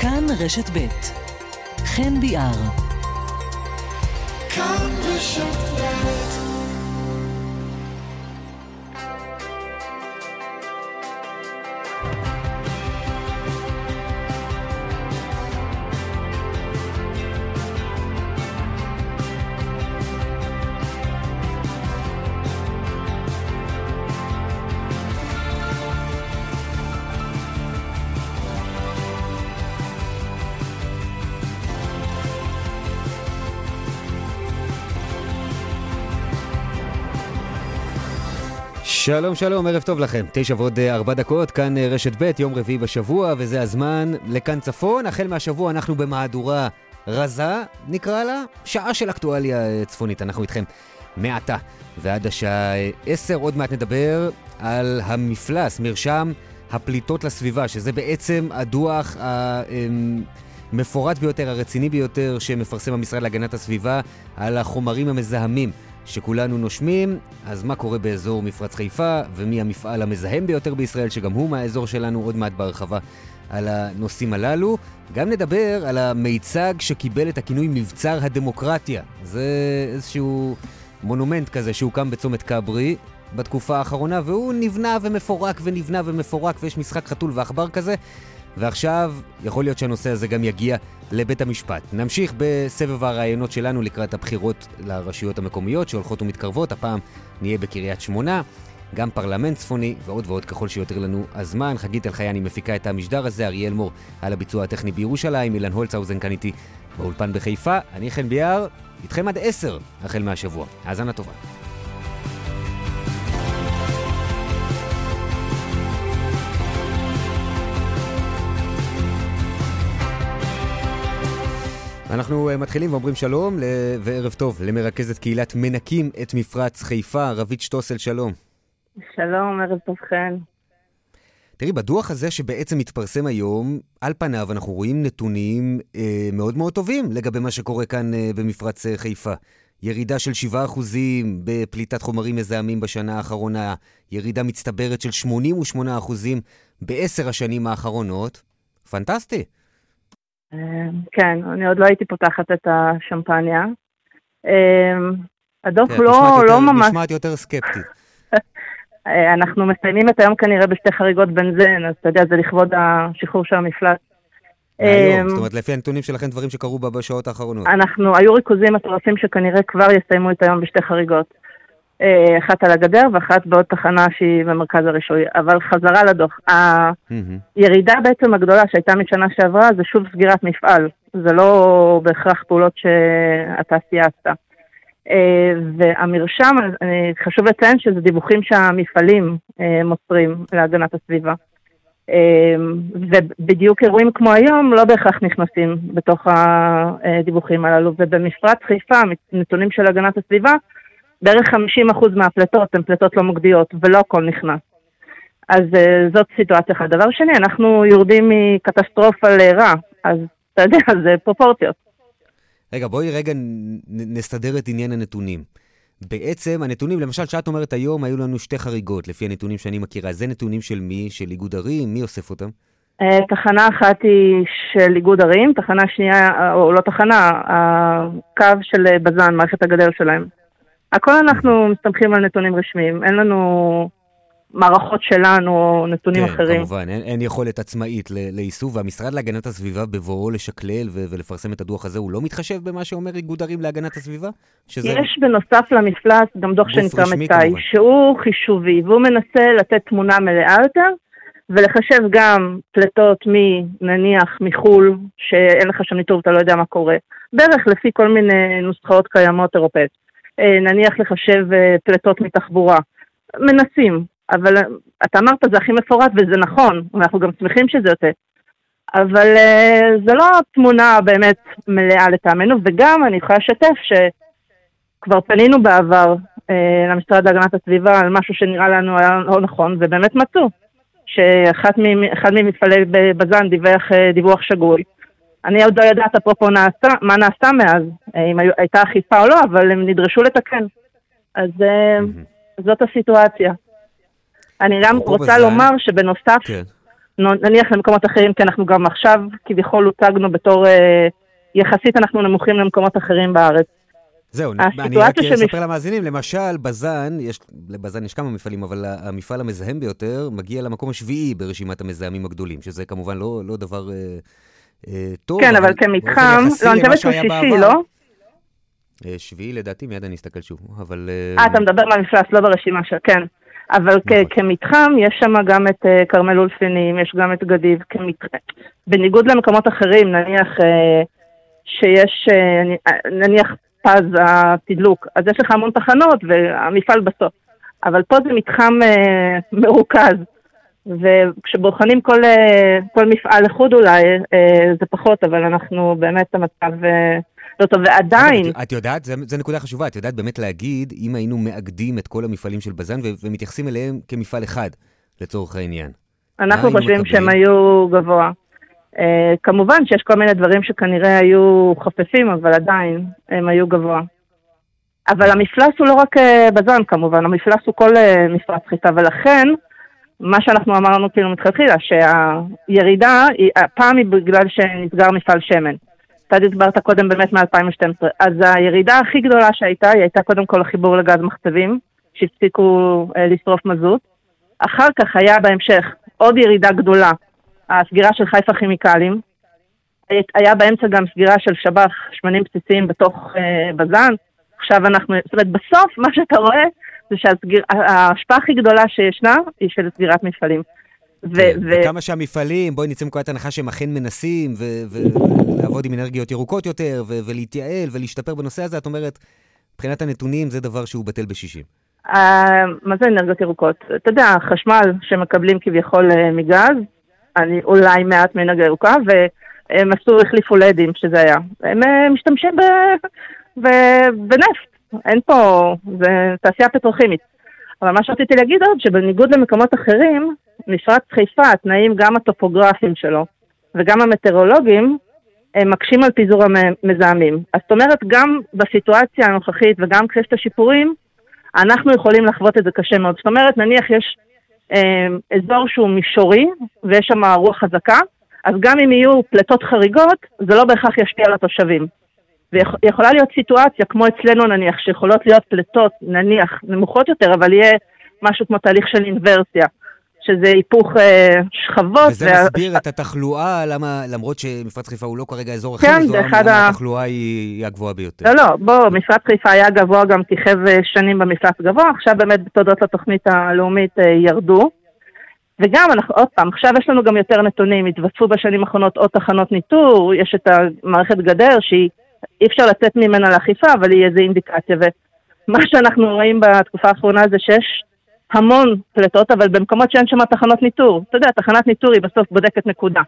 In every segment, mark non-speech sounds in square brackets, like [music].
כאן רשת ב' חן ביאר. כאן רשת ב' שלום שלום, ערב טוב לכם. תשע ועוד אה, ארבע דקות, כאן אה, רשת ב', יום רביעי בשבוע, וזה הזמן לכאן צפון. החל מהשבוע אנחנו במהדורה רזה, נקרא לה, שעה של אקטואליה אה, צפונית. אנחנו איתכם מעתה ועד השעה עשר. עוד מעט נדבר על המפלס, מרשם הפליטות לסביבה, שזה בעצם הדוח המפורט ביותר, הרציני ביותר, שמפרסם המשרד להגנת הסביבה על החומרים המזהמים. שכולנו נושמים, אז מה קורה באזור מפרץ חיפה, ומי המפעל המזהם ביותר בישראל, שגם הוא מהאזור שלנו, עוד מעט בהרחבה על הנושאים הללו. גם נדבר על המיצג שקיבל את הכינוי מבצר הדמוקרטיה. זה איזשהו מונומנט כזה שהוקם בצומת כברי בתקופה האחרונה, והוא נבנה ומפורק ונבנה ומפורק, ויש משחק חתול ועכבר כזה. ועכשיו, יכול להיות שהנושא הזה גם יגיע לבית המשפט. נמשיך בסבב הרעיונות שלנו לקראת הבחירות לרשויות המקומיות שהולכות ומתקרבות, הפעם נהיה בקריית שמונה. גם פרלמנט צפוני ועוד ועוד ככל שיותר לנו הזמן. חגית אלחייני מפיקה את המשדר הזה, אריאל מור על הביצוע הטכני בירושלים, אילן הולצהאוזן כאן איתי באולפן בחיפה. אני חן ביאר, איתכם עד עשר החל מהשבוע. האזנה טובה. אנחנו אה, מתחילים ואומרים שלום וערב טוב למרכזת קהילת מנקים את מפרץ חיפה, רבית שטוסל, שלום. שלום, ערב טוב חן. תראי, בדוח הזה שבעצם מתפרסם היום, על פניו אנחנו רואים נתונים אה, מאוד מאוד טובים לגבי מה שקורה כאן אה, במפרץ אה, חיפה. ירידה של 7% בפליטת חומרים מזהמים בשנה האחרונה, ירידה מצטברת של 88% בעשר השנים האחרונות. פנטסטי. אמ, כן, אני עוד לא הייתי פותחת את השמפניה. אמ, הדוח כן, לא, לא ממש... נשמעת יותר סקפטית. [laughs] אה, אנחנו מסיימים את היום כנראה בשתי חריגות בנזן, אז אתה יודע, זה לכבוד השחרור של המפלס. היום, אמ, זאת אומרת, לפי הנתונים שלכם, דברים שקרו בשעות האחרונות. אנחנו, היו ריכוזים מטורפים שכנראה כבר יסיימו את היום בשתי חריגות. אה, אחת על הגדר ואחת בעוד תחנה שהיא במרכז הרישוי. אבל חזרה לדוח. הירידה בעצם הגדולה שהייתה משנה שעברה זה שוב סגירת מפעל. זה לא בהכרח פעולות שהתעשייה עשתה. אה, והמרשם, חשוב לציין שזה דיווחים שהמפעלים אה, מוסרים להגנת הסביבה. ובדיוק אירועים כמו היום לא בהכרח נכנסים בתוך הדיווחים הללו. ובמפרץ חיפה, נתונים של הגנת הסביבה, בערך 50% מהפליטות הן פליטות לא מוגדיות, ולא הכל נכנס. אז uh, זאת סיטואציה אחת. דבר שני, אנחנו יורדים מקטסטרופה לרע, אז אתה יודע, [laughs] זה פרופורציות. רגע, בואי רגע נסתדר את עניין הנתונים. בעצם הנתונים, למשל, שאת אומרת היום, היו לנו שתי חריגות, לפי הנתונים שאני מכירה. זה נתונים של מי? של איגוד ערים? מי אוסף אותם? Uh, תחנה אחת היא של איגוד ערים, תחנה שנייה, או לא תחנה, הקו של בז"ן, מערכת הגדר שלהם. הכל אנחנו מסתמכים על נתונים רשמיים, אין לנו מערכות שלנו או נתונים כן, אחרים. כן, כמובן, אין, אין יכולת עצמאית לאיסוף, והמשרד להגנת הסביבה בבואו לשקלל ו- ולפרסם את הדוח הזה, הוא לא מתחשב במה שאומר איגוד ערים להגנת הסביבה? שזה... יש בנוסף למפלס גם דוח שנקרא מתי, שהוא חישובי, והוא מנסה לתת תמונה מלאה יותר. ולחשב גם פליטות מנניח מחו"ל, שאין לך שם ניטור ואתה לא יודע מה קורה, בערך לפי כל מיני נוסחאות קיימות אירופאיות. אה, נניח לחשב אה, פליטות מתחבורה. מנסים, אבל אה, אתה אמרת זה הכי מפורט וזה נכון, ואנחנו גם שמחים שזה יוצא. אבל זה לא תמונה באמת מלאה לטעמנו, וגם אני יכולה לשתף שכבר פנינו בעבר למשרד להגנת הסביבה על משהו שנראה לנו היה לא נכון, ובאמת מצאו שאחד ממפעלי בז"ן דיווח דיווח שגוי. אני עוד לא יודעת אפרופו נעשה, מה נעשה מאז, אם הייתה אכיפה או לא, אבל הם נדרשו לתקן. אז mm-hmm. זאת הסיטואציה. אני גם רוצה. לומר שבנוסף כן. נניח למקומות אחרים, כי אנחנו גם עכשיו כביכול הוצגנו בתור, אה, יחסית אנחנו נמוכים למקומות אחרים בארץ. זהו, אני רק אספר. למאזינים, למשל, בז"ן, יש, לבז"ן יש כמה מפעלים, אבל המפעל המזהם ביותר מגיע למקום השביעי ברשימת המזהמים הגדולים, שזה כמובן לא, לא דבר אה, אה, טוב. כן, אבל, כמתחם, לא, אני חושבת שהוא שישי, לא? אה, שביעי לדעתי, מיד אני אסתכל שוב, אבל... אה, אתה מדבר מהמפלס, לא ברשימה של, כן. אבל נכון. כמתחם, יש שם גם את כרמל אולפנים, יש גם את גדיב. בניגוד למקומות אחרים, נניח שיש, נניח פז התדלוק, אז יש לך המון תחנות והמפעל בסוף. אבל פה זה מתחם מרוכז, וכשבוחנים כל, uh, כל מפעל לחוד אולי, uh, זה פחות, אבל אנחנו באמת המצב... Uh, לא טוב, ועדיין... את, את יודעת, זו נקודה חשובה, את יודעת באמת להגיד, אם היינו מאגדים את כל המפעלים של בז"ן ומתייחסים אליהם כמפעל אחד, לצורך העניין. אנחנו חושבים שהם היו גבוה. Uh, כמובן שיש כל מיני דברים שכנראה היו חפפים, אבל עדיין הם היו גבוה. אבל המפלס הוא לא רק uh, בז"ן כמובן, המפלס הוא כל uh, מפרץ חיטה, ולכן, מה שאנחנו אמרנו כאילו מתחילה, שהירידה, הפעם היא בגלל שנסגר מפעל שמן. אתה דיברת קודם באמת מ-2012. אז הירידה הכי גדולה שהייתה, היא הייתה קודם כל החיבור לגז מחצבים, שהפסיקו אה, לשרוף מזוט. אחר כך היה בהמשך עוד ירידה גדולה, הסגירה של חיפה כימיקלים. היה באמצע גם סגירה של שב"ח, שמנים בסיסיים בתוך אה, בז"ן. עכשיו אנחנו, זאת אומרת, בסוף מה שאתה רואה זה שההשפעה הכי גדולה שישנה היא של סגירת מפעלים. ו- כן, ו- וכמה שהמפעלים, בואי נצא מנקודת הנחה שהם אכן מנסים, ולעבוד עם אנרגיות ירוקות יותר, ו- ולהתייעל ולהשתפר בנושא הזה, את אומרת, מבחינת הנתונים זה דבר שהוא בטל בשישים. מה זה אנרגיות ירוקות? אתה יודע, חשמל שמקבלים כביכול uh, מגז, אני אולי מעט מאנרגיה ירוקה, והם עשו, החליפו לדים, שזה היה. הם uh, משתמשים ב- ב- בנפט, אין פה, זה תעשייה פטרוכימית. אבל מה שרציתי להגיד עוד, שבניגוד למקומות אחרים, מפרץ חיפה, התנאים גם הטופוגרפיים שלו וגם המטאורולוגיים, הם מקשים על פיזור המזהמים. אז זאת אומרת, גם בסיטואציה הנוכחית וגם כשיש את השיפורים, אנחנו יכולים לחוות את זה קשה מאוד. זאת אומרת, נניח יש אה, אזור שהוא מישורי ויש שם רוח חזקה, אז גם אם יהיו פליטות חריגות, זה לא בהכרח ישפיע על התושבים. ויכולה להיות סיטואציה, כמו אצלנו נניח, שיכולות להיות פליטות, נניח, נמוכות יותר, אבל יהיה משהו כמו תהליך של אינוורסיה. שזה היפוך אה, שכבות. וזה וה... מסביר את התחלואה, למה, למרות שמפרץ חיפה הוא לא כרגע אזור הכי כן, מזוהם, למה ה... התחלואה היא, היא הגבוהה ביותר. לא, לא, בוא, מפרץ חיפה היה גבוה גם כיכב אה, שנים במפרץ גבוה, עכשיו באמת תודות לתוכנית הלאומית אה, ירדו. וגם, אנחנו, עוד פעם, עכשיו יש לנו גם יותר נתונים, התווספו בשנים האחרונות עוד תחנות ניטור, יש את המערכת גדר שהיא, אי אפשר לצאת ממנה לאכיפה, אבל היא איזו אינדיקציה. ומה שאנחנו רואים בתקופה האחרונה זה שיש המון פליטות, אבל במקומות שאין שם תחנות ניטור. אתה יודע, תחנת ניטור היא בסוף בודקת נקודה,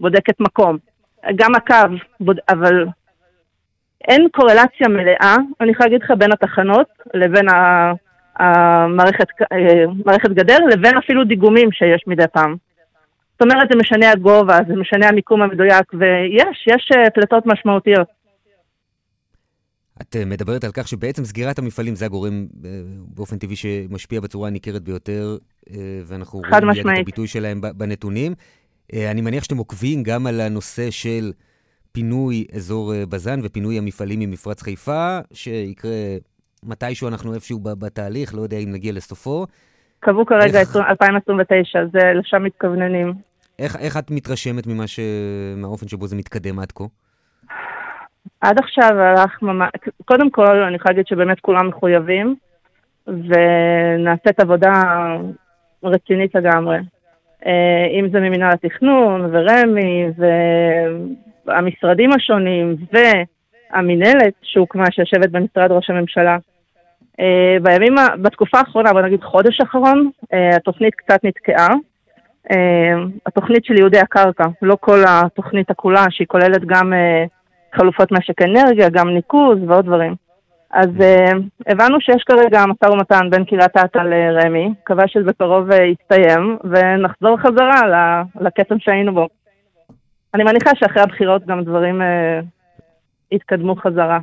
בודקת מקום. גם הקו, בוד... אבל אין קורלציה מלאה, אני יכולה להגיד לך, בין התחנות לבין המערכת מערכת גדר, לבין אפילו דיגומים שיש מדי פעם. זאת אומרת, זה משנה הגובה, זה משנה המיקום המדויק, ויש, יש אה, פליטות משמעותיות. את אה, מדברת על כך שבעצם סגירת המפעלים זה הגורם אה, באופן טבעי שמשפיע בצורה ניכרת ביותר, אה, ואנחנו רואים מיד את הביטוי שלהם בנתונים. אני מניח שאתם עוקבים גם על הנושא של פינוי אזור בז"ן ופינוי המפעלים ממפרץ חיפה, שיקרה מתישהו אנחנו איפשהו בתהליך, לא יודע אם נגיע לסופו. קבעו כרגע איך... 2029, זה לשם מתכווננים. איך, איך את מתרשמת ממה ש... מהאופן שבו זה מתקדם עד כה? עד עכשיו הלך ממש, קודם כל אני יכולה להגיד שבאמת כולם מחויבים ונעשית עבודה רצינית לגמרי. אה, אם זה ממנהל התכנון ורמ"י והמשרדים השונים והמינהלת שהוקמה שיושבת במשרד ראש הממשלה. אה, בימים, בתקופה האחרונה, בוא נגיד חודש אחרון, אה, התוכנית קצת נתקעה. התוכנית של יהודי הקרקע, לא כל התוכנית הכולה שהיא כוללת גם חלופות משק אנרגיה, גם ניקוז ועוד דברים. אז uh, הבנו שיש כרגע משא ומתן בין קריית אתא לרמ"י, מקווה שזה בקרוב uh, יסתיים, ונחזור חזרה לקצב שהיינו בו. אני מניחה שאחרי הבחירות גם דברים uh, יתקדמו חזרה.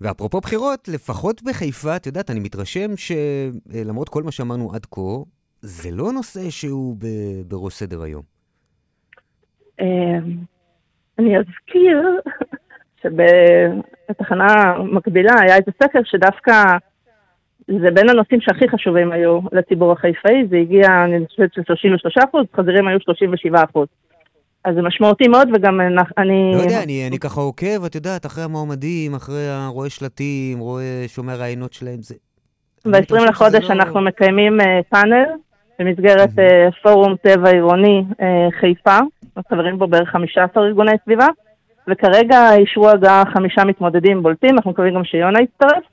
ואפרופו בחירות, לפחות בחיפה, את יודעת, אני מתרשם שלמרות כל מה שאמרנו עד כה, זה לא נושא שהוא בראש סדר היום. אני אזכיר שבתחנה מקבילה היה איזה סקר שדווקא זה בין הנושאים שהכי חשובים היו לציבור החיפאי, זה הגיע, אני חושבת, ל-33 אחוז, חזירים היו 37 אחוז. אז זה משמעותי מאוד, וגם אני... לא יודע, אני, אני ככה עוקב, את יודעת, אחרי המועמדים, אחרי הרואה שלטים, רואה, שומע רעיונות שלהם, זה... ב-20 לחודש לא... אנחנו מקיימים uh, פאנל במסגרת uh, פורום טבע עירוני uh, חיפה, חברים בו בערך 15 ארגוני סביבה, וכרגע אישרו הגעה חמישה מתמודדים בולטים, אנחנו מקווים גם שיונה יצטרף.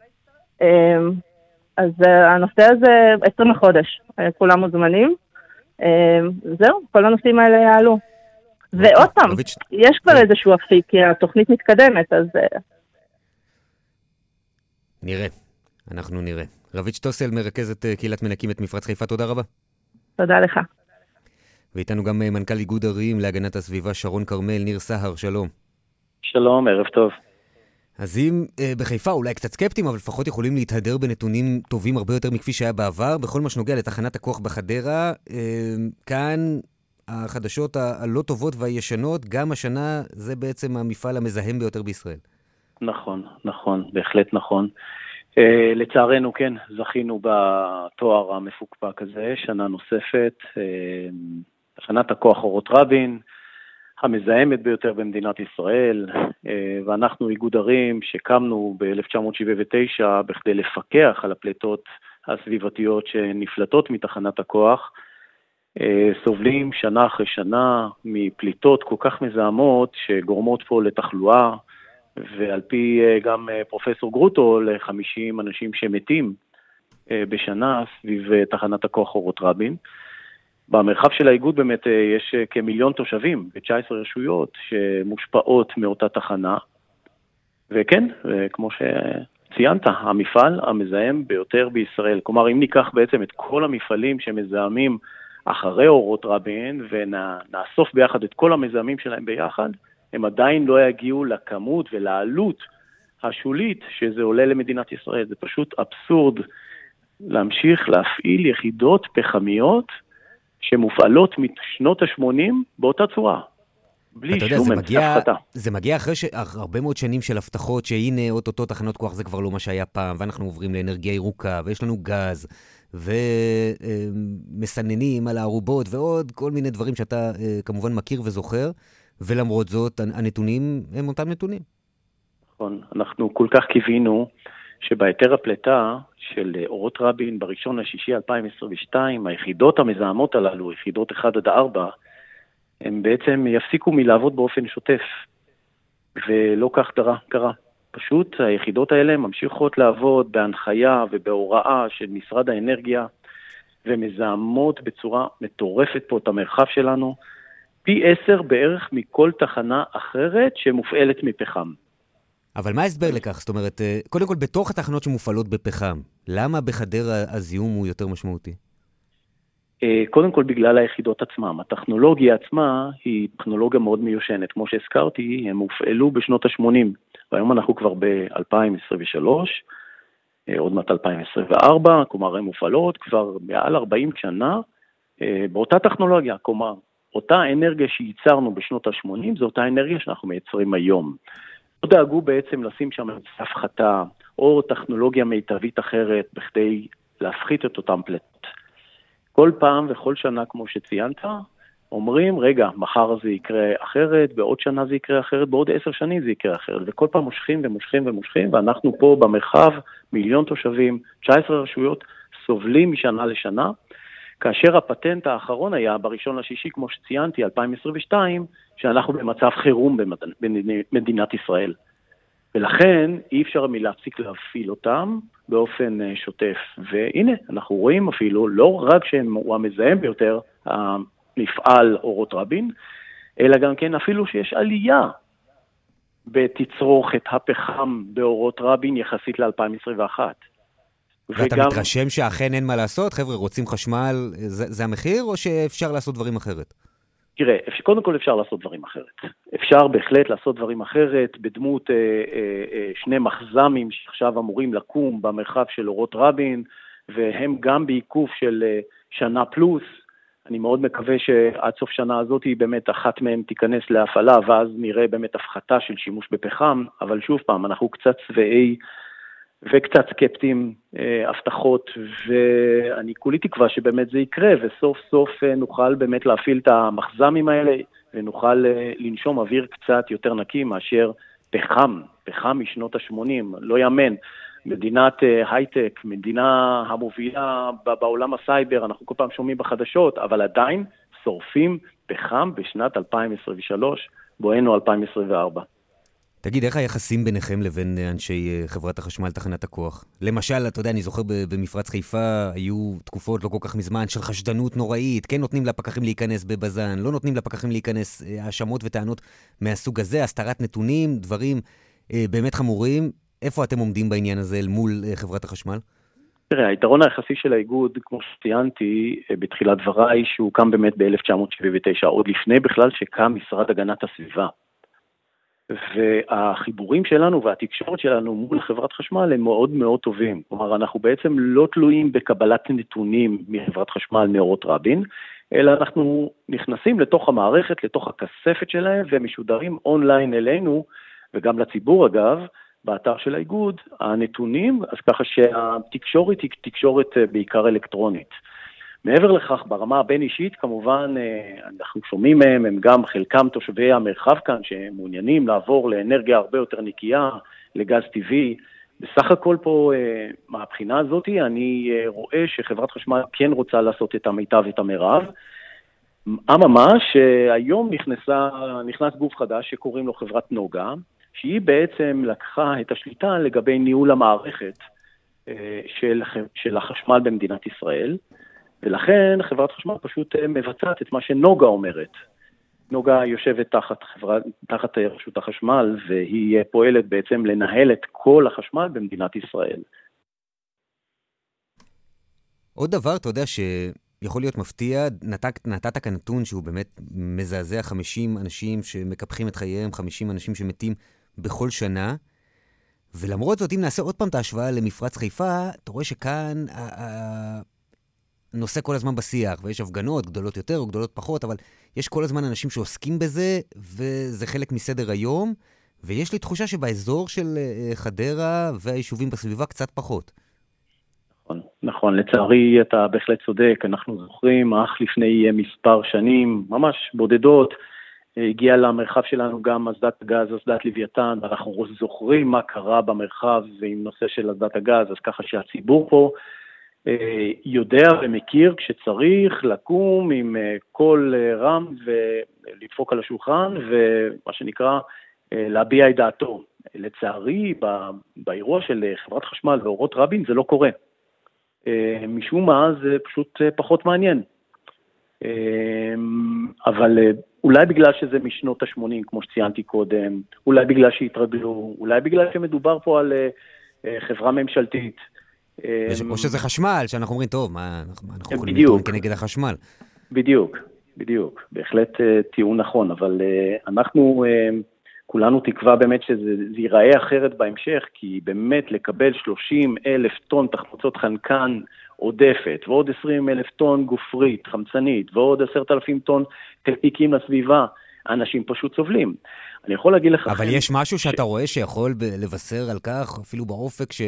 Uh, אז uh, הנושא הזה, 20 לחודש, uh, כולם מוזמנים. Uh, זהו, כל הנושאים האלה יעלו. ועוד פעם, יש כבר איזשהו אפיק, כי התוכנית מתקדמת, אז... נראה, אנחנו נראה. רבית שטוסל, מרכזת קהילת מנקים את מפרץ חיפה, תודה רבה. תודה לך. ואיתנו גם מנכ"ל איגוד ערים להגנת הסביבה, שרון כרמל, ניר סהר, שלום. שלום, ערב טוב. אז אם אה, בחיפה אולי קצת סקפטיים, אבל לפחות יכולים להתהדר בנתונים טובים הרבה יותר מכפי שהיה בעבר, בכל מה שנוגע לתחנת הכוח בחדרה, אה, כאן החדשות הלא טובות והישנות, גם השנה זה בעצם המפעל המזהם ביותר בישראל. נכון, נכון, בהחלט נכון. Uh, לצערנו, כן, זכינו בתואר המפוקפק הזה, שנה נוספת. Uh, תחנת הכוח אורות רבין, המזהמת ביותר במדינת ישראל, אה, ואנחנו איגוד ערים שקמנו ב-1979 בכדי לפקח על הפליטות הסביבתיות שנפלטות מתחנת הכוח, אה, סובלים שנה אחרי שנה מפליטות כל כך מזהמות שגורמות פה לתחלואה, ועל פי אה, גם פרופסור גרוטו, ל-50 אנשים שמתים בשנה סביב תחנת הכוח אורות רבין. במרחב של האיגוד באמת אה, יש אה, כמיליון תושבים ב-19 רשויות שמושפעות מאותה תחנה. וכן, כמו שציינת, המפעל המזהם ביותר בישראל. כלומר, אם ניקח בעצם את כל המפעלים שמזהמים אחרי אורות רבין ונאסוף ביחד את כל המזהמים שלהם ביחד, הם עדיין לא יגיעו לכמות ולעלות השולית שזה עולה למדינת ישראל. זה פשוט אבסורד להמשיך להפעיל יחידות פחמיות שמופעלות משנות ה-80 באותה צורה. בלי שום אמצעי הפחתה. זה מגיע אחרי ש... הרבה מאוד שנים של הבטחות שהנה אוטוטו תחנות כוח זה כבר לא מה שהיה פעם, ואנחנו עוברים לאנרגיה ירוקה, ויש לנו גז, ומסננים על הערובות, ועוד כל מיני דברים שאתה אה, כמובן מכיר וזוכר, ולמרות זאת הנתונים הם אותם נתונים. נכון, אנחנו כל כך קיווינו שבהיתר הפליטה של אורות רבין בראשון לשישי 2022, היחידות המזהמות הללו, יחידות 1 עד 4, הם בעצם יפסיקו מלעבוד באופן שוטף. ולא כך דרה, קרה. פשוט היחידות האלה ממשיכות לעבוד בהנחיה ובהוראה של משרד האנרגיה, ומזהמות בצורה מטורפת פה את המרחב שלנו, פי עשר בערך מכל תחנה אחרת שמופעלת מפחם. אבל מה ההסבר לכך? זאת אומרת, אה, קודם כל, בתוך התחנות שמופעלות בפחם, למה בחדרה הזיהום הוא יותר משמעותי? אה, קודם כל בגלל היחידות עצמם. הטכנולוגיה עצמה היא טכנולוגיה מאוד מיושנת. כמו שהזכרתי, הם הופעלו בשנות ה-80, והיום אנחנו כבר ב-2023, אה, עוד מעט 2024, כלומר הן מופעלות כבר מעל 40 שנה באותה טכנולוגיה. כלומר, אותה אנרגיה שייצרנו בשנות ה-80 זו אותה אנרגיה שאנחנו מייצרים היום. לא דאגו בעצם לשים שם הפחתה או טכנולוגיה מיטבית אחרת בכדי להפחית את אותם פליטות. כל פעם וכל שנה, כמו שציינת, אומרים, רגע, מחר זה יקרה אחרת, בעוד שנה זה יקרה אחרת, בעוד עשר שנים זה יקרה אחרת, וכל פעם מושכים ומושכים ומושכים, ואנחנו פה במרחב, מיליון תושבים, 19 רשויות, סובלים משנה לשנה, כאשר הפטנט האחרון היה בראשון לשישי, כמו שציינתי, 2022, שאנחנו במצב חירום במדינת ישראל. ולכן אי אפשר מלהפסיק להפעיל אותם באופן אה, שוטף. והנה, אנחנו רואים אפילו, לא רק שהוא המזהם ביותר, המפעל אורות רבין, אלא גם כן אפילו שיש עלייה בתצרוכת הפחם באורות רבין יחסית ל-2021. ואתה וגם... מתרשם שאכן אין מה לעשות? חבר'ה, רוצים חשמל, זה, זה המחיר, או שאפשר לעשות דברים אחרת? תראה, קודם כל אפשר לעשות דברים אחרת. אפשר בהחלט לעשות דברים אחרת בדמות אה, אה, אה, שני מחז"מים שעכשיו אמורים לקום במרחב של אורות רבין, והם גם בעיכוב של אה, שנה פלוס, אני מאוד מקווה שעד סוף שנה הזאת באמת אחת מהן תיכנס להפעלה, ואז נראה באמת הפחתה של שימוש בפחם, אבל שוב פעם, אנחנו קצת שבעי וקצת סקפטיים, אה, הבטחות, ואני כולי תקווה שבאמת זה יקרה, וסוף סוף אה, נוכל באמת להפעיל את המחז"מים האלה, ונוכל אה, לנשום אוויר קצת יותר נקי מאשר פחם, פחם משנות ה-80, לא יאמן. מדינת הייטק, מדינה המובילה בעולם הסייבר, אנחנו כל פעם שומעים בחדשות, אבל עדיין שורפים פחם בשנת 2023, בואנו 2024. תגיד, איך היחסים ביניכם לבין אנשי אה, חברת החשמל, תחנת הכוח? למשל, אתה יודע, אני זוכר במפרץ חיפה, היו תקופות לא כל כך מזמן של חשדנות נוראית, כן נותנים לפקחים להיכנס בבז"ן, לא נותנים לפקחים להיכנס, אה, האשמות וטענות מהסוג הזה, הסתרת נתונים, דברים אה, באמת חמורים. איפה אתם עומדים בעניין הזה אל מול אה, חברת החשמל? תראה, היתרון היחסי של האיגוד, כמו שציינתי אה, בתחילת דבריי, שהוא קם באמת ב-1979, עוד לפני בכלל שקם משרד הגנת הסביבה. והחיבורים שלנו והתקשורת שלנו מול חברת חשמל הם מאוד מאוד טובים. כלומר, אנחנו בעצם לא תלויים בקבלת נתונים מחברת חשמל מאורות רבין, אלא אנחנו נכנסים לתוך המערכת, לתוך הכספת שלהם, ומשודרים אונליין אלינו, וגם לציבור אגב, באתר של האיגוד, הנתונים, אז ככה שהתקשורת היא תקשורת אה, בעיקר אלקטרונית. מעבר לכך, ברמה הבין-אישית, כמובן, אה, אנחנו שומעים מהם, הם גם חלקם תושבי המרחב כאן, שמעוניינים לעבור לאנרגיה הרבה יותר נקייה, לגז טבעי. בסך הכל פה, אה, מהבחינה הזאת, אני אה, רואה שחברת חשמל כן רוצה לעשות את המיטב ואת המרב. אממה, שהיום נכנסה, נכנס גוף חדש שקוראים לו חברת נוגה, שהיא בעצם לקחה את השליטה לגבי ניהול המערכת של, של החשמל במדינת ישראל. ולכן חברת חשמל פשוט אה, מבצעת את מה שנוגה אומרת. נוגה יושבת תחת, חברה, תחת אה, רשות החשמל, והיא אה, פועלת בעצם לנהל את כל החשמל במדינת ישראל. עוד דבר, אתה יודע, שיכול להיות מפתיע, נתת, נתת כאן נתון שהוא באמת מזעזע 50 אנשים שמקפחים את חייהם, 50 אנשים שמתים בכל שנה. ולמרות זאת, אם נעשה עוד פעם את ההשוואה למפרץ חיפה, אתה רואה שכאן נושא כל הזמן בשיח, ויש הפגנות גדולות יותר או גדולות פחות, אבל יש כל הזמן אנשים שעוסקים בזה, וזה חלק מסדר היום, ויש לי תחושה שבאזור של uh, חדרה והיישובים בסביבה קצת פחות. נכון, נכון, לצערי אתה בהחלט צודק, אנחנו זוכרים, אך לפני אה, מספר שנים, ממש בודדות, אה, הגיע למרחב שלנו גם אסדת הגז, אסדת לוויתן, ואנחנו זוכרים מה קרה במרחב עם נושא של אסדת הגז, אז ככה שהציבור פה אה, יודע ומכיר כשצריך לקום עם אה, קול אה, רם ולדפוק על השולחן ומה שנקרא להביע את דעתו. לצערי, באירוע של חברת חשמל ואורות רבין זה לא קורה. משום מה זה פשוט פחות מעניין. אבל אולי בגלל שזה משנות ה-80, כמו שציינתי קודם, אולי בגלל שהתרגלו, אולי בגלל שמדובר פה על חברה ממשלתית. או שזה חשמל, שאנחנו אומרים, טוב, מה אנחנו יכולים לטעון כנגד החשמל? בדיוק, בדיוק. בהחלט אה, טיעון נכון, אבל אה, אנחנו אה, כולנו תקווה באמת שזה ייראה אחרת בהמשך, כי באמת לקבל 30 אלף טון תחמוצות חנקן עודפת, ועוד 20 אלף טון גופרית, חמצנית, ועוד 10,000 טון תלפיקים לסביבה, אנשים פשוט סובלים. אני יכול להגיד לך... אבל יש משהו שאתה רואה שיכול לבשר על כך, אפילו באופק, ש...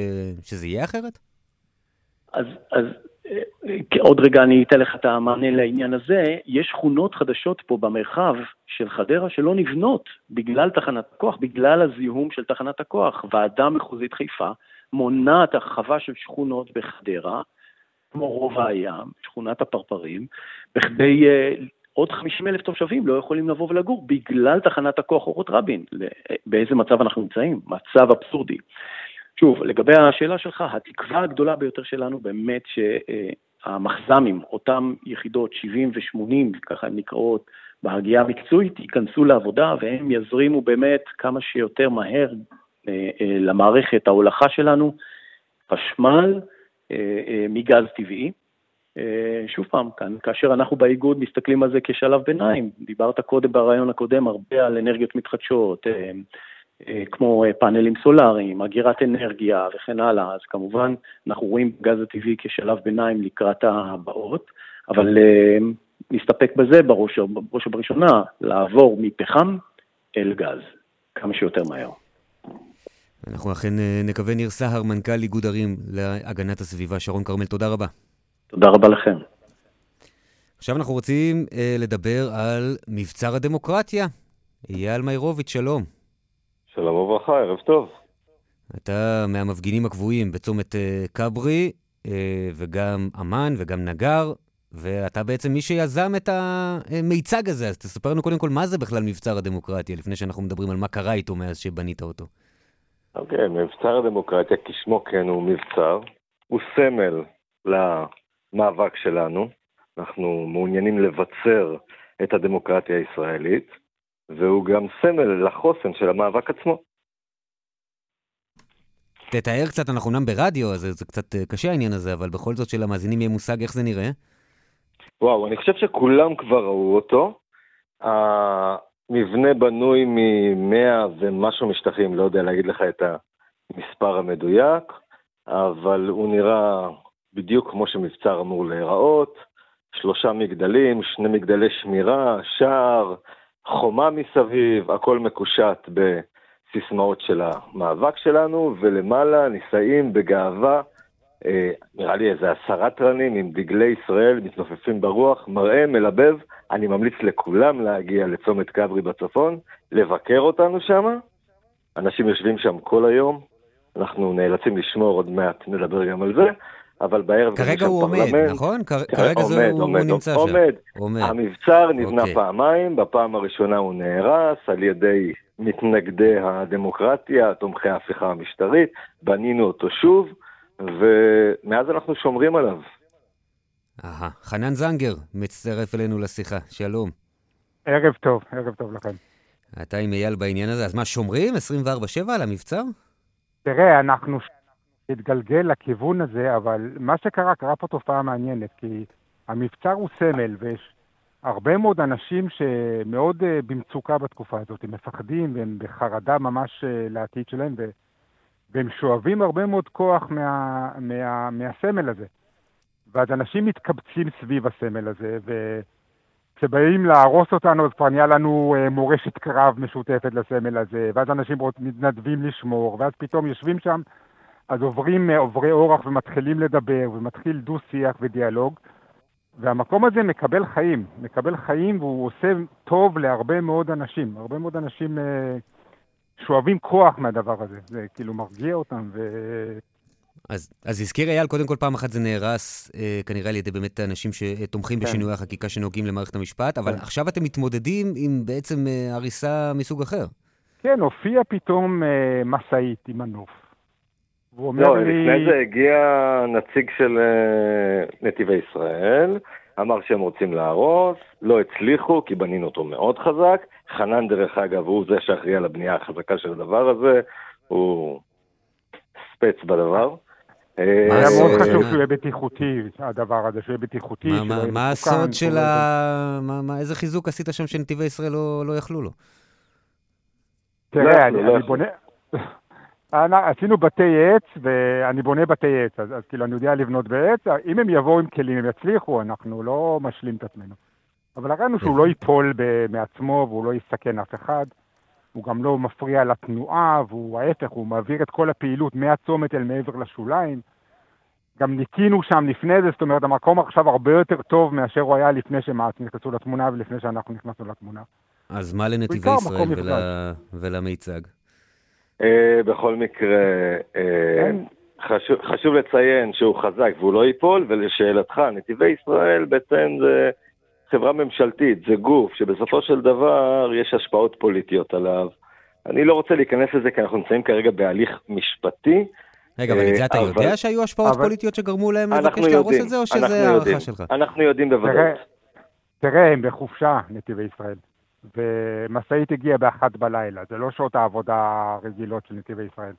שזה יהיה אחרת? אז, אז אה, עוד רגע אני אתן לך את המענה לעניין הזה. יש שכונות חדשות פה במרחב של חדרה שלא נבנות בגלל תחנת הכוח, בגלל הזיהום של תחנת הכוח. ועדה מחוזית חיפה מונעת הרחבה של שכונות בחדרה, כמו רובע הים, שכונת הפרפרים, בכדי uh, עוד 50 אלף תושבים לא יכולים לבוא ולגור בגלל תחנת הכוח אורות רבין. באיזה מצב אנחנו נמצאים? מצב אבסורדי. שוב, לגבי השאלה שלך, התקווה הגדולה ביותר שלנו באמת שהמחז"מים, אותם יחידות 70 ו-80, ככה הן נקראות, בהגייה המקצועית, ייכנסו לעבודה והם יזרימו באמת כמה שיותר מהר אה, אה, למערכת ההולכה שלנו חשמל אה, מגז טבעי. שוב פעם, כאן, כאשר אנחנו באיגוד מסתכלים על זה כשלב ביניים, דיברת קודם ברעיון הקודם הרבה על אנרגיות מתחדשות, כמו אה, פאנלים סולאריים, אגירת אנרגיה וכן הלאה, אז כמובן אנחנו רואים גז הטבעי כשלב ביניים לקראת הבאות, אבל אה, נסתפק בזה בראש, בראש ובראשונה, לעבור מפחם אל גז, כמה שיותר מהר. אנחנו אכן אה, נקווה, ניר סהר, מנכ"ל איגוד ערים להגנת הסביבה. שרון כרמל, תודה רבה. תודה רבה לכם. עכשיו אנחנו רוצים אה, לדבר על מבצר הדמוקרטיה. אייל מיירוביץ', שלום. שלום וברכה, ערב טוב. אתה מהמפגינים הקבועים בצומת אה, כברי, אה, וגם אמן וגם נגר, ואתה בעצם מי שיזם את המיצג הזה, אז תספר לנו קודם כל מה זה בכלל מבצר הדמוקרטיה, לפני שאנחנו מדברים על מה קרה איתו מאז שבנית אותו. אוקיי, okay, מבצר הדמוקרטיה, כשמו כן הוא מבצר, הוא סמל למאבק שלנו. אנחנו מעוניינים לבצר את הדמוקרטיה הישראלית, והוא גם סמל לחוסן של המאבק עצמו. תתאר קצת, אנחנו אומנם ברדיו, אז זה קצת אה, קשה העניין הזה, אבל בכל זאת שלמאזינים יהיה מושג איך זה נראה. וואו, אני חושב שכולם כבר ראו אותו. המבנה בנוי ממאה ומשהו משטחים, לא יודע להגיד לך את המספר המדויק, אבל הוא נראה בדיוק כמו שמבצר אמור להיראות. שלושה מגדלים, שני מגדלי שמירה, שער, חומה מסביב, הכל מקושט בסיסמאות של המאבק שלנו, ולמעלה נישאים בגאווה אה, נראה לי איזה עשרה תרנים עם דגלי ישראל מתנופפים ברוח, מראה מלבב, אני ממליץ לכולם להגיע לצומת כברי בצפון, לבקר אותנו שם. אנשים יושבים שם כל היום, אנחנו נאלצים לשמור, עוד מעט נדבר גם על זה, אבל בערב כרגע הוא עומד, פרלמנט. נכון? כרגע עומד, זה, הוא, עומד, הוא נמצא עומד. שם. עומד. המבצר נבנה okay. אוקיי. פעמיים, בפעם הראשונה הוא נהרס על ידי מתנגדי הדמוקרטיה, תומכי ההפיכה המשטרית, בנינו אותו שוב. ומאז אנחנו שומרים עליו. אהה, חנן זנגר מצטרף אלינו לשיחה, שלום. ערב טוב, ערב טוב לכם. אתה עם אייל בעניין הזה, אז מה, שומרים 24-7 על המבצר? תראה, אנחנו נתגלגל לכיוון הזה, אבל מה שקרה, קרה פה תופעה מעניינת, כי המבצר הוא סמל, ויש הרבה מאוד אנשים שמאוד אה, במצוקה בתקופה הזאת, הם מפחדים והם בחרדה ממש אה, לעתיד שלהם, ו... והם שואבים הרבה מאוד כוח מה, מה, מהסמל הזה. ואז אנשים מתקבצים סביב הסמל הזה, וכשבאים להרוס אותנו, אז כבר נהיה לנו אה, מורשת קרב משותפת לסמל הזה, ואז אנשים מתנדבים לשמור, ואז פתאום יושבים שם, אז עוברים אה, עוברי אורח ומתחילים לדבר, ומתחיל דו-שיח ודיאלוג, והמקום הזה מקבל חיים, מקבל חיים והוא עושה טוב להרבה מאוד אנשים. הרבה מאוד אנשים... אה, שואבים כוח מהדבר הזה, זה כאילו מרגיע אותם ו... אז, אז הזכיר אייל, קודם כל פעם אחת זה נהרס אה, כנראה על ידי באמת האנשים שתומכים כן. בשינוי החקיקה שנוגעים למערכת המשפט, אבל כן. עכשיו אתם מתמודדים עם בעצם אה, הריסה מסוג אחר. כן, הופיע פתאום אה, משאית עם מנוף. לא, לי... לפני זה הגיע נציג של אה, נתיבי ישראל, אמר שהם רוצים להרוס, לא הצליחו כי בנינו אותו מאוד חזק. חנן, דרך אגב, הוא זה שאחראי על הבנייה החזקה של הדבר הזה, הוא ספץ בדבר. היה מאוד חשוב שהוא יהיה בטיחותי, הדבר הזה, שהוא יהיה בטיחותי. מה הסוד של ה... איזה חיזוק עשית שם שנתיבי ישראל לא, לא יכלו לו? תראה, אני בונה... עשינו בתי עץ, ואני בונה בתי עץ, אז, אז כאילו אני יודע לבנות בעץ, אם הם יבואו עם כלים, הם יצליחו, אנחנו לא משלים את עצמנו. אבל הראינו שהוא לא ייפול מעצמו והוא לא יסכן אף אחד. הוא גם לא מפריע לתנועה, והוא ההפך, הוא מעביר את כל הפעילות מהצומת אל מעבר לשוליים. גם ניקינו שם לפני זה, זאת אומרת, המקום עכשיו הרבה יותר טוב מאשר הוא היה לפני שמעט נכנסו לתמונה ולפני שאנחנו נכנסנו לתמונה. אז מה לנתיבי ישראל ול... ולמיצג? אה, בכל מקרה, אה, חשוב, חשוב לציין שהוא חזק והוא לא ייפול, ולשאלתך, נתיבי ישראל בעצם זה חברה ממשלתית, זה גוף שבסופו של דבר יש השפעות פוליטיות עליו. אני לא רוצה להיכנס לזה כי אנחנו נמצאים כרגע בהליך משפטי. רגע, אבל את זה אתה. יודע שהיו השפעות. פוליטיות שגרמו להם לבקש להרוס את זה, או שזה הערכה שלך? אנחנו יודעים בוודאות. תראה, הם בחופשה, נתיבי ישראל. ומשאית הגיעה באחת בלילה, זה לא שעות העבודה הרגילות של נתיבי ישראל.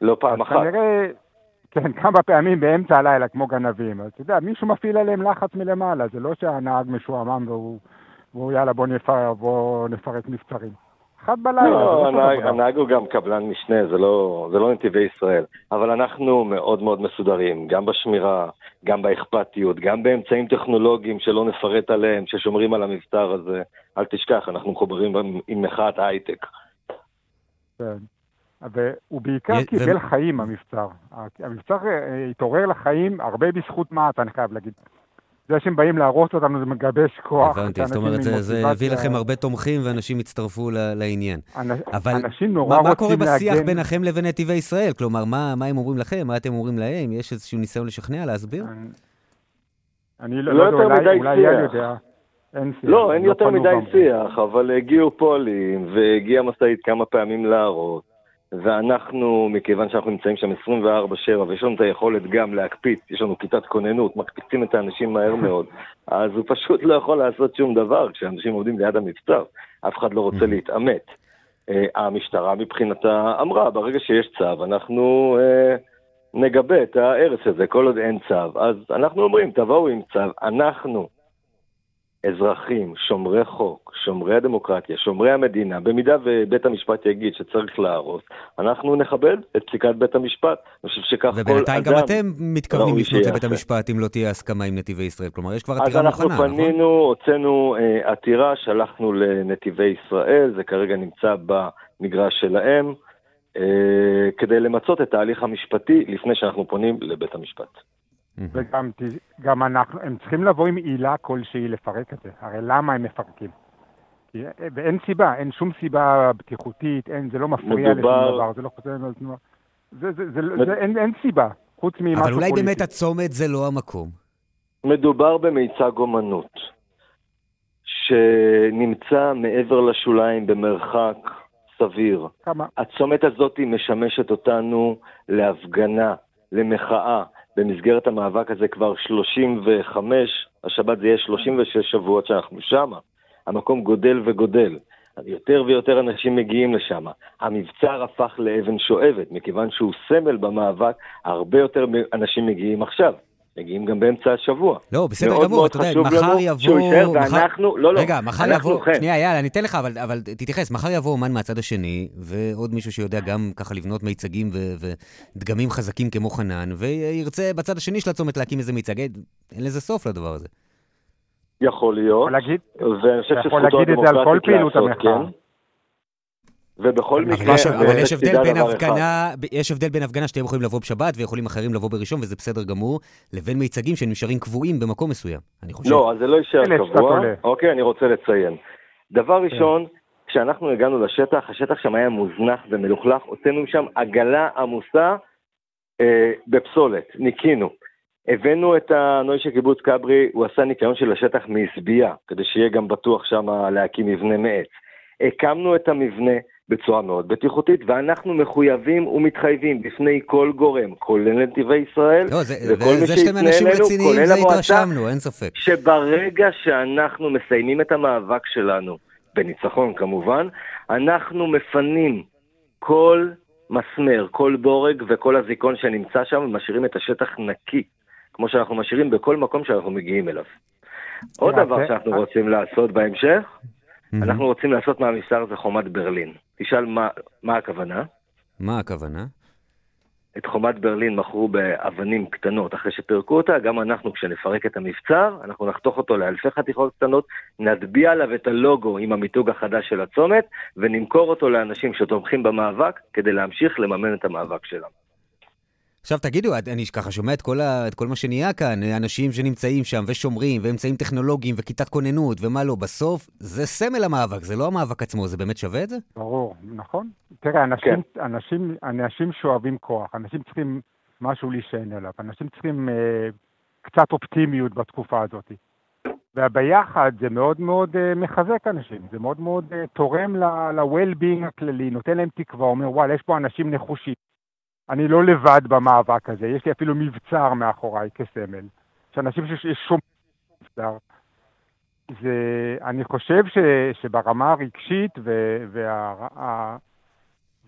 לא פעם אחת. כנראה, כן, כמה פעמים באמצע הלילה, כמו גנבים. אז אתה יודע, מישהו מפעיל עליהם לחץ מלמעלה, זה לא שהנהג משועמם והוא, והוא יאללה, בוא, נפר, בוא נפרק מבצרים. אחד בלילה. לא, הנהג הוא גם קבלן משנה, זה לא, זה לא נתיבי ישראל. אבל אנחנו מאוד מאוד מסודרים, גם בשמירה, גם באכפתיות, גם באמצעים טכנולוגיים שלא נפרט עליהם, ששומרים על המבצר הזה. אל תשכח, אנחנו מחוברים עם מחאת הייטק. כן. והוא בעיקר קיבל חיים, המבצר. המבצר אה, התעורר לחיים הרבה בזכות מעט, אני חייב להגיד. זה שהם באים להרוס אותנו, זה מגבש כוח. הבנתי, זאת אומרת, זה, זה הביא לכם הרבה תומכים ואנשים הצטרפו לעניין. אנ... אבל אנשים נורא מה, רוצים להגן... מה קורה בשיח להגן... ביניכם לבין נתיבי ישראל? כלומר, מה, מה הם אומרים לכם? מה אתם אומרים להם? יש איזשהו ניסיון לשכנע, להסביר? אני, אני לא, לא יודע, אולי, אולי יאל יודע. אין שיח. לא, אין לא יותר מדי שיח, אבל הגיעו פועלים והגיעה משאית כמה פעמים להרוס. ואנחנו, מכיוון שאנחנו נמצאים שם 24-7 ויש לנו את היכולת גם להקפיץ, יש לנו כיתת כוננות, מקפיצים את האנשים מהר [laughs] מאוד, אז הוא פשוט לא יכול לעשות שום דבר כשאנשים עומדים ליד המבצר, אף אחד לא רוצה להתעמת. Uh, המשטרה מבחינתה אמרה, ברגע שיש צו, אנחנו uh, נגבה את ההרס הזה, כל עוד אין צו. אז אנחנו אומרים, תבואו עם צו, אנחנו אזרחים, שומרי חוק, שומרי הדמוקרטיה, שומרי המדינה, במידה ובית המשפט יגיד שצריך להרוס, אנחנו נכבד את פסיקת בית המשפט. אני חושב שכך כל אדם... ובינתיים גם אתם מתכוונים לפנות לבית המשפט אם לא תהיה הסכמה עם נתיבי ישראל. כלומר, יש כבר עתירה מוכנה, נכון? אז אנחנו פנינו, הוצאנו אה, עתירה, שלחנו לנתיבי ישראל, זה כרגע נמצא במגרש שלהם, אה, כדי למצות את ההליך המשפטי לפני שאנחנו פונים לבית המשפט. וגם גם אנחנו, הם צריכים לבוא עם עילה כלשהי לפרק את זה. הרי למה הם מפרקים? כי, ואין סיבה, אין שום סיבה בטיחותית, אין, זה לא מפריע מדובר... לשום דבר, זה לא חוזר על תנועה. זה, זה, זה, מד... זה, אין, אין סיבה, חוץ ממשהו פוליטי. אבל אולי פוליטי. באמת הצומת זה לא המקום. מדובר במיצג אומנות, שנמצא מעבר לשוליים במרחק סביר. כמה? הצומת הזאת משמשת אותנו להפגנה, למחאה. במסגרת המאבק הזה כבר 35, השבת זה יהיה 36 שבועות שאנחנו שם. המקום גודל וגודל. יותר ויותר אנשים מגיעים לשם. המבצר הפך לאבן שואבת, מכיוון שהוא סמל במאבק, הרבה יותר אנשים מגיעים עכשיו. מגיעים גם באמצע השבוע. לא, בסדר גמור, אתה יודע, מחר יבוא... שהוא יישאר, ואנחנו... לא, לא, רגע, מחר יבוא... כן. שנייה, יאללה, אני אתן לך, אבל, אבל תתייחס. מחר יבוא אומן מהצד השני, ועוד מישהו שיודע גם ככה לבנות מיצגים ודגמים חזקים כמו חנן, וירצה בצד השני של הצומת להקים איזה מיצג. אין לזה סוף לדבר הזה. יכול להיות. ואני חושב שזכותו הדמוקרטית לעשות, כן. ובכל מקרה... אבל יש הבדל בין הפגנה, יש הבדל בין הפגנה שאתם יכולים לבוא בשבת ויכולים אחרים לבוא בראשון, וזה בסדר גמור, לבין מיצגים שנשארים קבועים במקום מסוים, אני חושב. לא, אז זה לא יישאר קבוע. אוקיי, אני רוצה לציין. דבר כן. ראשון, כשאנחנו הגענו לשטח, השטח שם היה מוזנח ומלוכלך, הוצאנו שם עגלה עמוסה אה, בפסולת, ניקינו. הבאנו את הנוי של קיבוץ כברי, הוא עשה ניקיון של השטח מעשבייה, כדי שיהיה גם בטוח שם להקים מבנה מעץ. הקמנו את המבנה, בצורה מאוד בטיחותית, ואנחנו מחויבים ומתחייבים בפני כל גורם, כולל נתיבי ישראל, לא, זה, וכל מי שיפנה אלינו, כולל המועצה. שברגע שאנחנו מסיימים את המאבק שלנו, בניצחון כמובן, אנחנו מפנים כל מסמר, כל בורג וכל הזיכון שנמצא שם, ומשאירים את השטח נקי, כמו שאנחנו משאירים בכל מקום שאנחנו מגיעים אליו. עוד דבר שאנחנו רוצים לעשות בהמשך, Mm-hmm. אנחנו רוצים לעשות מהמסתר הזה חומת ברלין. תשאל מה, מה הכוונה? מה הכוונה? את חומת ברלין מכרו באבנים קטנות אחרי שפירקו אותה, גם אנחנו כשנפרק את המבצר, אנחנו נחתוך אותו לאלפי חתיכות קטנות, נטביע עליו את הלוגו עם המיתוג החדש של הצומת, ונמכור אותו לאנשים שתומכים במאבק, כדי להמשיך לממן את המאבק שלנו. עכשיו תגידו, אני ככה שומע את כל, ה, את כל מה שנהיה כאן, אנשים שנמצאים שם ושומרים ואמצעים טכנולוגיים וכיתת כוננות ומה לא, בסוף זה סמל המאבק, זה לא המאבק עצמו, זה באמת שווה את זה? ברור, נכון. תראה, אנשים, כן. אנשים, אנשים שואבים כוח, אנשים צריכים משהו להישען עליו, אנשים צריכים אה, קצת אופטימיות בתקופה הזאת. והביחד זה מאוד מאוד uh, מחזק אנשים, זה מאוד מאוד uh, תורם ל-well-being הכללי, נותן להם תקווה, אומר וואלה, יש פה אנשים נחושים. אני לא לבד במאבק הזה, יש לי אפילו מבצר מאחוריי כסמל. יש אנשים ששומעים מבצר. זה, אני חושב ש, שברמה הרגשית, ו, וה,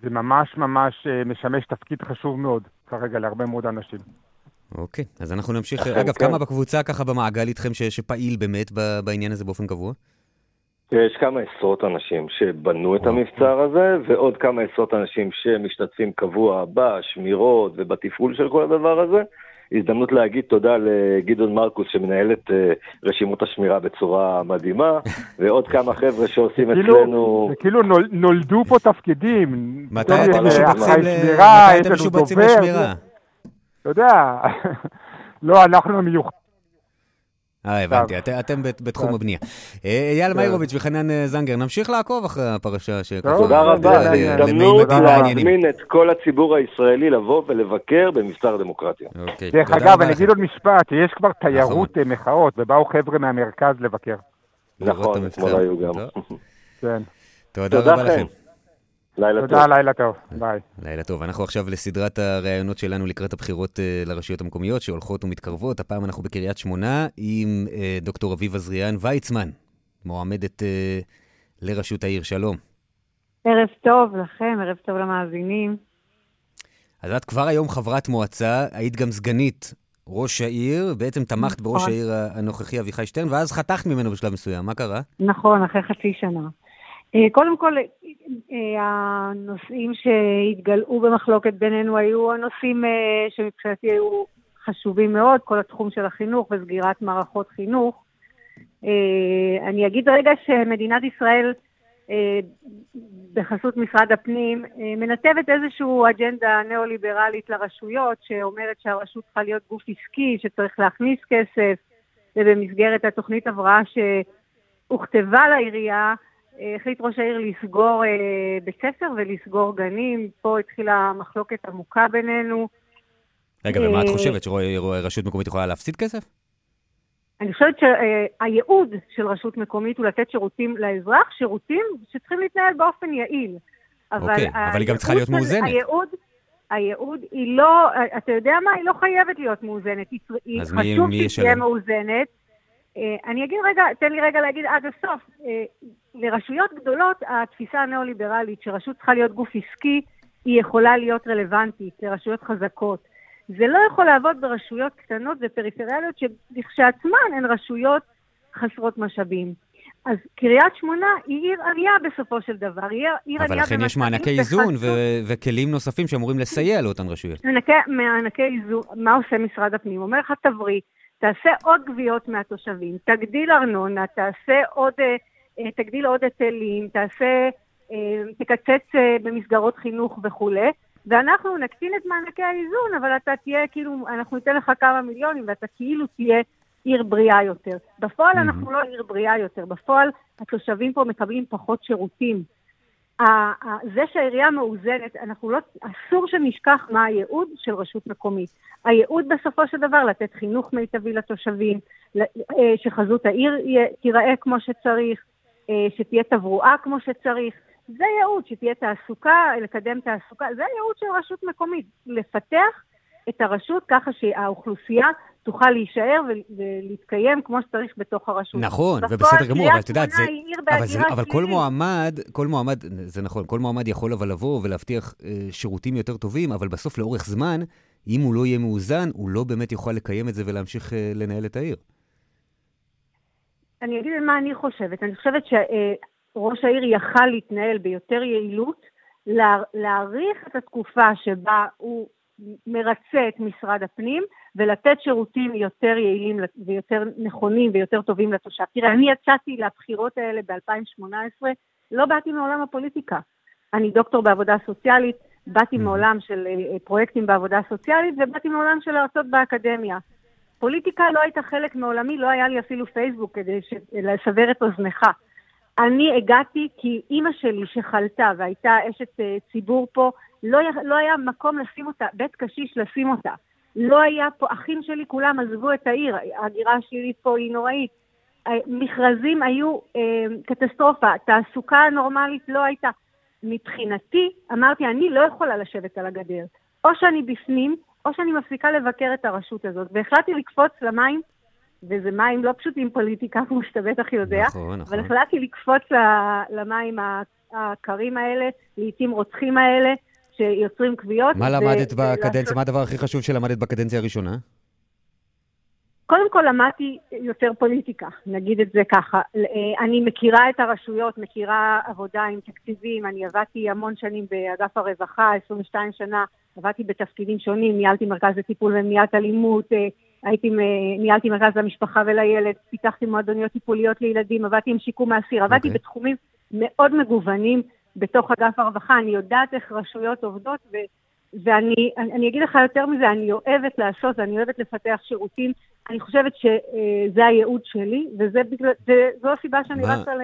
זה ממש ממש אה, משמש תפקיד חשוב מאוד כרגע להרבה מאוד אנשים. אוקיי, אז אנחנו נמשיך. אגב, כן. כמה בקבוצה ככה במעגל איתכם ש, שפעיל באמת בעניין הזה באופן קבוע? יש כמה עשרות אנשים שבנו את המבצר הזה, ועוד כמה עשרות אנשים שמשתתפים קבוע בשמירות ובתפעול של כל הדבר הזה. הזדמנות להגיד תודה לגדעון מרקוס שמנהל את אה, רשימות השמירה בצורה מדהימה, [laughs] ועוד כמה חבר'ה שעושים כאילו- אצלנו... זה כאילו נולדו פה תפקידים. מתי אתם משובצים לשמירה? אתה יודע, [laughs] לא, אנחנו מיוחדים. אה, הבנתי, את, אתם בתחום הבנייה. אה, אייל מיירוביץ' וחנן אה, זנגר, נמשיך לעקוב אחרי הפרשה שככה... תודה רבה, הזדמנות להזמין את כל הציבור הישראלי לבוא ולבקר במבצר הדמוקרטיה. אוקיי, דרך אגב, אני אגיד עוד משפט, יש כבר תיירות. מחאות, ובאו חבר'ה מהמרכז לבקר. נכון, אתמול היו גם. [laughs] כן. תודה רבה לכם. לילה טוב. תודה, לילה טוב. ביי. לילה טוב. אנחנו עכשיו לסדרת הראיונות שלנו לקראת הבחירות uh, לרשויות המקומיות שהולכות ומתקרבות. הפעם אנחנו בקריית שמונה עם uh, דוקטור אביבה זריאן ויצמן, מועמדת uh, לראשות העיר. שלום. ערב טוב לכם, ערב טוב למאזינים. אז את כבר היום חברת מועצה, היית גם סגנית ראש העיר, בעצם תמכת בראש נכון. העיר הנוכחי אביחי שטרן, ואז חתכת ממנו בשלב מסוים. מה קרה? נכון, אחרי חצי שנה. קודם כל, אה, הנושאים שהתגלעו במחלוקת בינינו היו הנושאים אה, שמבחינתי היו חשובים מאוד, כל התחום של החינוך וסגירת מערכות חינוך. אה, אני אגיד רגע שמדינת ישראל בחסות משרד הפנים מנתבת איזושהי אג'נדה ניאו-ליברלית לרשויות שאומרת שהרשות צריכה להיות גוף עסקי, שצריך להכניס כסף, ובמסגרת התוכנית הבראה שהוכתבה לעירייה, אה, החליט ראש העיר לסגור אה, בית ספר ולסגור גנים. פה התחילה מחלוקת עמוקה בינינו. רגע, ומה את אה, חושבת, שרשות מקומית יכולה להפסיד כסף? אני חושבת שהייעוד של רשות מקומית הוא לתת שירותים לאזרח, שירותים שצריכים להתנהל באופן יעיל. אוקיי, אבל היא גם צריכה להיות מאוזנת. הייעוד, הייעוד היא לא, אתה יודע מה? היא לא חייבת להיות מאוזנת. היא חשוב שהיא תהיה מאוזנת. אני אגיד רגע, תן לי רגע להגיד עד הסוף. לרשויות גדולות התפיסה הניאו-ליברלית שרשות צריכה להיות גוף עסקי היא יכולה להיות רלוונטית לרשויות חזקות. זה לא יכול לעבוד ברשויות קטנות ופריפריאליות שלכשעצמן הן רשויות חסרות משאבים. אז קריית שמונה היא עיר עלייה בסופו של דבר, היא עיר עלייה אבל לכן יש מענקי איזון ו- וכלים נוספים שאמורים לסייע לאותן רשויות. מענקי איזון, מה עושה משרד הפנים? אומר לך תבריא, תעשה עוד גבייות מהתושבים, תגדיל ארנונה, תעשה עוד... Uh, תגדיל עוד היטלים, תעשה, אה, תקצץ אה, במסגרות חינוך וכולי, ואנחנו נקטין את מענקי האיזון, אבל אתה תהיה כאילו, אנחנו ניתן לך כמה מיליונים ואתה כאילו תהיה עיר בריאה יותר. בפועל mm-hmm. אנחנו לא עיר בריאה יותר, בפועל התושבים פה מקבלים פחות שירותים. זה שהעירייה מאוזנת, אנחנו לא, אסור שנשכח מה הייעוד של רשות מקומית. הייעוד בסופו של דבר לתת חינוך מיטבי לתושבים, שחזות העיר תיראה כמו שצריך, אה, שתהיה תברואה כמו שצריך. זה ייעוד, שתהיה תעסוקה, לקדם תעסוקה, זה ייעוד של רשות מקומית, לפתח את הרשות ככה שהאוכלוסייה תוכל להישאר ולהתקיים כמו שצריך בתוך הרשות. נכון, ובסדר גמור, אבל את יודעת, זה... אבל, זה, אבל כל מועמד, כל מועמד, זה נכון, כל מועמד יכול אבל לבוא ולהבטיח אה, שירותים יותר טובים, אבל בסוף לאורך זמן, אם הוא לא יהיה מאוזן, הוא לא באמת יוכל לקיים את זה ולהמשיך אה, לנהל את העיר. אני אגיד מה אני חושבת. אני חושבת שראש העיר יכל להתנהל ביותר יעילות, להאריך את התקופה שבה הוא מרצה את משרד הפנים ולתת שירותים יותר יעילים ויותר נכונים ויותר טובים לתושב. תראה, אני יצאתי לבחירות האלה ב-2018, לא באתי מעולם הפוליטיקה. אני דוקטור בעבודה סוציאלית, באתי. מעולם של אה, פרויקטים בעבודה סוציאלית ובאתי מעולם של הרצות באקדמיה. פוליטיקה לא הייתה חלק מעולמי, לא היה לי אפילו פייסבוק כדי לסבר את אוזנך. אני הגעתי כי אימא שלי שחלתה והייתה אשת אה, ציבור פה, לא, לא היה מקום לשים אותה, בית קשיש לשים אותה. לא היה פה, אחים שלי כולם עזבו את העיר, ההגירה השלילית פה היא נוראית. אה, מכרזים היו אה, קטסטרופה, תעסוקה נורמלית לא הייתה. מבחינתי, אמרתי, אני לא יכולה לשבת על הגדר. או שאני בפנים, או שאני מפסיקה לבקר את הרשות הזאת. והחלטתי לקפוץ למים, וזה מים לא פשוטים פוליטיקה, כמו שאתה בטח יודע, נכון, נכון. אבל החלטתי לקפוץ למים הקרים האלה, לעיתים רוצחים האלה, שיוצרים כוויות. מה למדת בקדנציה, מה הדבר הכי חשוב שלמדת בקדנציה הראשונה? קודם כל למדתי יותר פוליטיקה, נגיד את זה ככה. אני מכירה את הרשויות, מכירה עבודה עם תקציבים, אני עבדתי המון שנים באגף הרווחה, 22 שנה, עבדתי בתפקידים שונים, ניהלתי מרכז לטיפול ומניעת אלימות, הייתי, ניהלתי מרכז למשפחה ולילד, פיתחתי מועדוניות טיפוליות לילדים, עבדתי עם שיקום האסיר, עבדתי okay. אוקיי. בתחומים מאוד מגוונים בתוך אגף הרווחה, אני יודעת איך רשויות עובדות, ו, ואני אני אגיד לך יותר מזה, אני אוהבת לעשות, אני אוהבת לפתח שירותים, אני חושבת שזה הייעוד שלי, וזו הסיבה שאני רצה ל...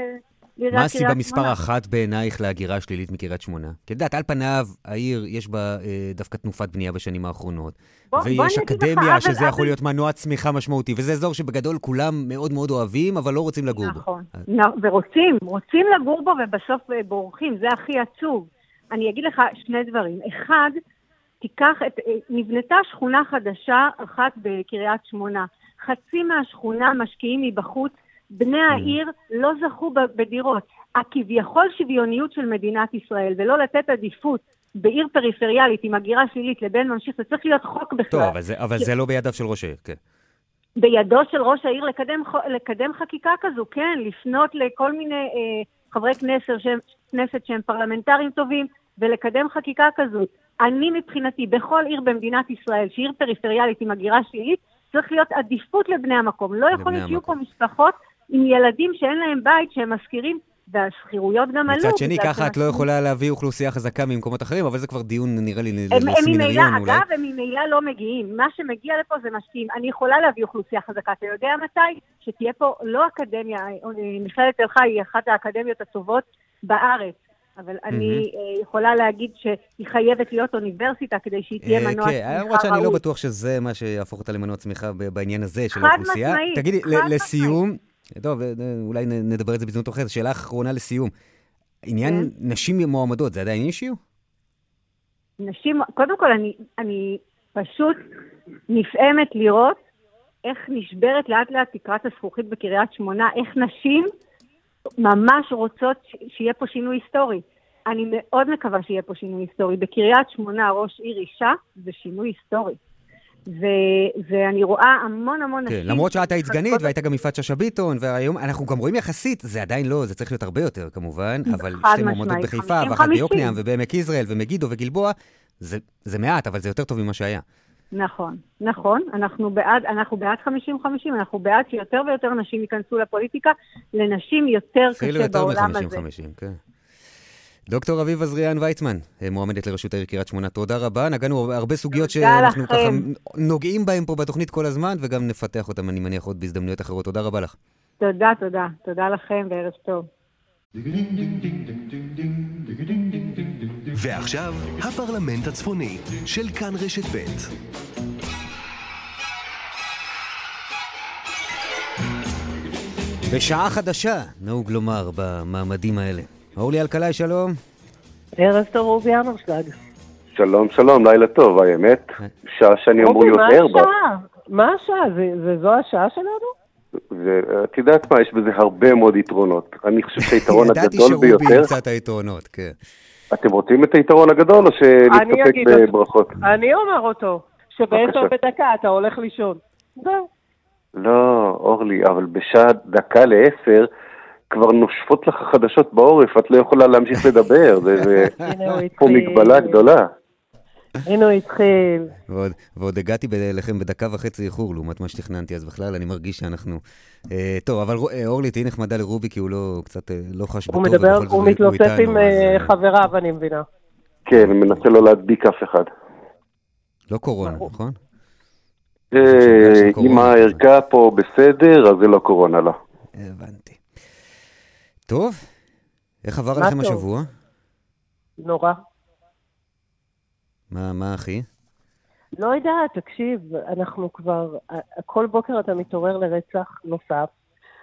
מה הסיבה מספר אחת בעינייך להגירה שלילית מקריית שמונה? כי את יודעת, על פניו, העיר, יש בה אה, דווקא תנופת בנייה בשנים האחרונות. בוא, ויש בוא אקדמיה, שזה אבל, יכול להיות מנוע צמיחה משמעותי, וזה אזור שבגדול כולם מאוד מאוד אוהבים, אבל לא רוצים לגור נכון, בו. נכון, ורוצים, רוצים לגור בו ובסוף אה, בורחים, זה הכי עצוב. אני אגיד לך שני דברים. אחד, תיקח את, אה, נבנתה שכונה חדשה אחת בקריית שמונה. חצי מהשכונה משקיעים מבחוץ, בני mm. העיר לא זכו בדירות. הכביכול שוויוניות של מדינת ישראל, ולא לתת עדיפות בעיר פריפריאלית עם הגירה שלילית לבן ממשיך, זה צריך להיות חוק בכלל. טוב, אבל זה, אבל זה לא בידיו של ראש העיר, כן. בידו של ראש העיר לקדם, לקדם חקיקה כזו, כן, לפנות לכל מיני אה, חברי כנסת שהם, כנסת שהם פרלמנטרים טובים, ולקדם חקיקה כזו. אני מבחינתי, בכל עיר במדינת ישראל, שהיא עיר פריפריאלית עם הגירה שלילית, צריך להיות עדיפות לבני המקום. לא יכול להיות שיהיו פה משפחות עם ילדים שאין להם בית, שהם משכירים, והשכירויות גם עלו. מצד שני, ככה את לא יכולה להביא אוכלוסייה חזקה ממקומות אחרים, אבל זה כבר דיון, נראה לי, לסמינריון אולי. אגב, הם ממילא לא מגיעים. מה שמגיע לפה זה משקיעים. אני יכולה להביא אוכלוסייה חזקה. אתה יודע מתי? שתהיה פה לא אקדמיה, מכללת תל חי היא אחת האקדמיות הטובות בארץ. אבל אני אה, יכולה להגיד שהיא חייבת להיות אוניברסיטה כדי שהיא תהיה אה, מנוע כן, צמיחה ראוי. כן, למרות שאני לא בטוח שזה מה שיהפוך אותה למנוע צמיחה בעניין הזה של האוכלוסייה. חד משמעית, תגידי, לסיום, טוב, אה, אולי נדבר על זה בזמן אחרת. שאלה אחרונה לסיום. עניין כן. נשים מועמדות, זה עדיין אישיו? נשים, קודם כל, אני, אני פשוט נפעמת לראות איך נשברת לאט לאט תקרת הזכוכית בקריית שמונה, איך נשים ממש רוצות שיהיה פה שינוי היסטורי. אני מאוד מקווה שיהיה פה שינוי היסטורי. בקריית שמונה ראש עיר אישה זה שינוי היסטורי. ו- ואני רואה המון המון כן, נשים... למרות שאת היית סגנית והייתה גם יפעת שאשא ביטון, והיום אנחנו גם רואים יחסית, זה עדיין לא, זה צריך להיות הרבה יותר כמובן, אבל שתי מועמדות בחיפה, ואחת ביוקנעם, ובעמק יזרעאל, ומגידו וגלבוע, זה, זה מעט, אבל זה יותר טוב ממה שהיה. נכון, נכון, אנחנו בעד, אנחנו בעד 50-50, אנחנו בעד שיותר ויותר נשים ייכנסו לפוליטיקה, לנשים יותר קשה בעולם הזה. אפילו יותר מ-50-50, כן. דוקטור אביב עזריאן ויצמן, אה, מועמדת לראשות העיר קריית שמונה, תודה רבה. נגענו הרבה סוגיות שאנחנו ככה נוגעים בהן פה בתוכנית כל הזמן, וגם נפתח אותן, אני מניח, עוד בהזדמנויות אחרות. תודה רבה לך. תודה, תודה. תודה לכם וערב טוב. ועכשיו, הפרלמנט הצפוני של כאן רשת ב'. בשעה חדשה, נהוג לומר, במעמדים האלה. אורלי אלקלעי, שלום. ערב טוב, רובי אמרשלג. שלום, שלום, לילה טוב, האמת. אה. שעה שאני אמור להיות ער בה. מה השעה? זו השעה שלנו? ואת יודעת מה, יש בזה הרבה מאוד יתרונות. אני חושב שהיתרון [laughs] הגדול ביותר... ידעתי שרובי ימצא את היתרונות, כן. אתם רוצים את היתרון הגדול או שנסתפק בברכות? אני אומר אותו, שבעשר ודקה אתה הולך לישון. זהו. לא, אורלי, אבל בשעה דקה לעשר כבר נושפות לך חדשות בעורף, את לא יכולה להמשיך לדבר, זה [laughs] פה מגבלה גדולה. הנה הוא התחיל. ועוד, ועוד הגעתי לכם בדקה וחצי איחור לעומת מה שתכננתי, אז בכלל אני מרגיש שאנחנו... אה, טוב, אבל אה, אורלי, תהיי נחמדה לרובי, כי הוא לא, קצת אה, לא חש בטוב. הוא מדבר, הוא מתלוצץ עם אה, חבריו, אני מבינה. כן, הוא מנסה לא להדביק אף אחד. לא קורונה, נכון? אה, אם הערכה פה בסדר, אז זה לא קורונה, לא. הבנתי. טוב, איך עבר לכם השבוע? נורא. מה, מה אחי? לא יודעת, תקשיב, אנחנו כבר, כל בוקר אתה מתעורר לרצח נוסף,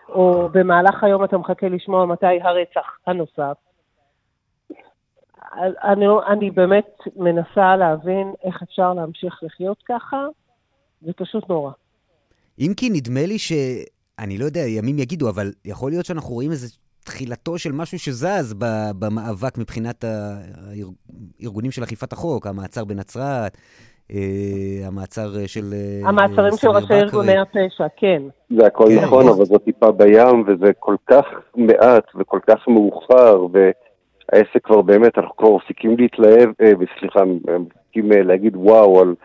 או במהלך היום אתה מחכה לשמוע מתי הרצח הנוסף. אני, אני באמת מנסה להבין איך אפשר להמשיך לחיות ככה, זה פשוט נורא. אם כי נדמה לי ש... אני לא יודע, ימים יגידו, אבל יכול להיות שאנחנו רואים איזה תחילתו של משהו שזז במאבק מבחינת הארגונים של אכיפת החוק, המעצר בנצרת, אה, המעצר אה, של אה, המעצרים של ראשי ארגוני הפשע, כן. זה הכל כן. נכון, אבל זו טיפה בים, וזה כל כך מעט וכל כך מאוחר, והעסק כבר באמת, אנחנו כבר מפסיקים להתלהב, וסליחה, מפסיקים להגיד וואו על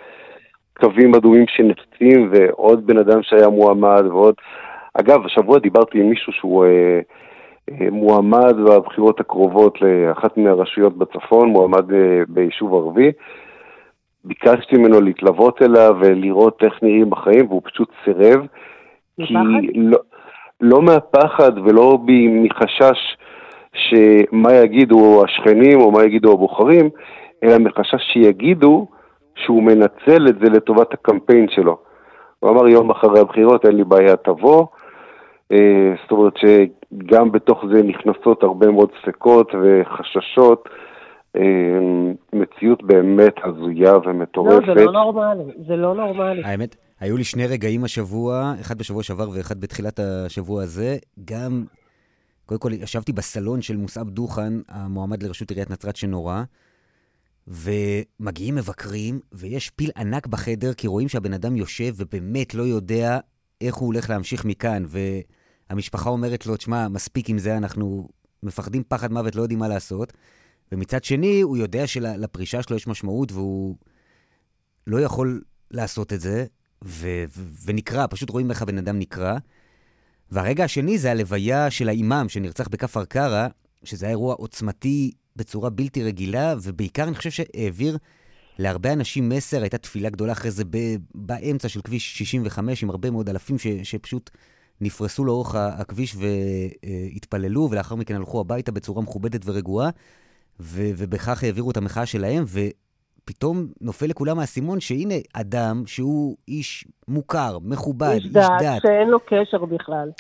קווים אדומים שנחצים, ועוד בן אדם שהיה מועמד, ועוד... אגב, השבוע דיברתי עם מישהו שהוא אה, אה, מועמד בבחירות הקרובות לאחת מהרשויות בצפון, מועמד אה, ביישוב ערבי. ביקשתי ממנו להתלוות אליו ולראות איך נראים בחיים, והוא פשוט סירב. כי לא, לא מהפחד ולא מחשש שמה יגידו השכנים או מה יגידו הבוחרים, אלא מחשש שיגידו שהוא מנצל את זה לטובת הקמפיין שלו. הוא אמר יום אחרי הבחירות, אין לי בעיה, תבוא. אה, זאת אומרת שגם בתוך זה נכנסות הרבה מאוד ספקות וחששות. אה, מציאות באמת הזויה ומטורפת. לא, זה לא נורמלי, זה לא נורמלי. האמת, היו לי שני רגעים השבוע, אחד בשבוע שעבר ואחד בתחילת השבוע הזה. גם, קודם כל, ישבתי בסלון של מוסעב דוכן, המועמד לראשות עיריית נצרת שנורא, ומגיעים מבקרים, ויש פיל ענק בחדר, כי רואים שהבן אדם יושב ובאמת לא יודע איך הוא הולך להמשיך מכאן, והמשפחה אומרת לו, תשמע, מספיק עם זה, אנחנו מפחדים פחד מוות, לא יודעים מה לעשות. ומצד שני, הוא יודע שלפרישה שלו יש משמעות, והוא לא יכול לעשות את זה, ו- ו- ונקרא, פשוט רואים איך הבן אדם נקרא. והרגע השני זה הלוויה של האימאם שנרצח בכפר קרא, שזה היה אירוע עוצמתי בצורה בלתי רגילה, ובעיקר אני חושב שהעביר להרבה אנשים מסר, הייתה תפילה גדולה אחרי זה באמצע של כביש 65, עם הרבה מאוד אלפים ש- שפשוט נפרסו לאורך הכביש והתפללו, ולאחר מכן הלכו הביתה בצורה מכובדת ורגועה. ו- ובכך העבירו את המחאה שלהם, ופתאום נופל לכולם האסימון שהנה אדם שהוא איש מוכר, מכובד, איש דת. איש דת. שאין לו קשר בכלל.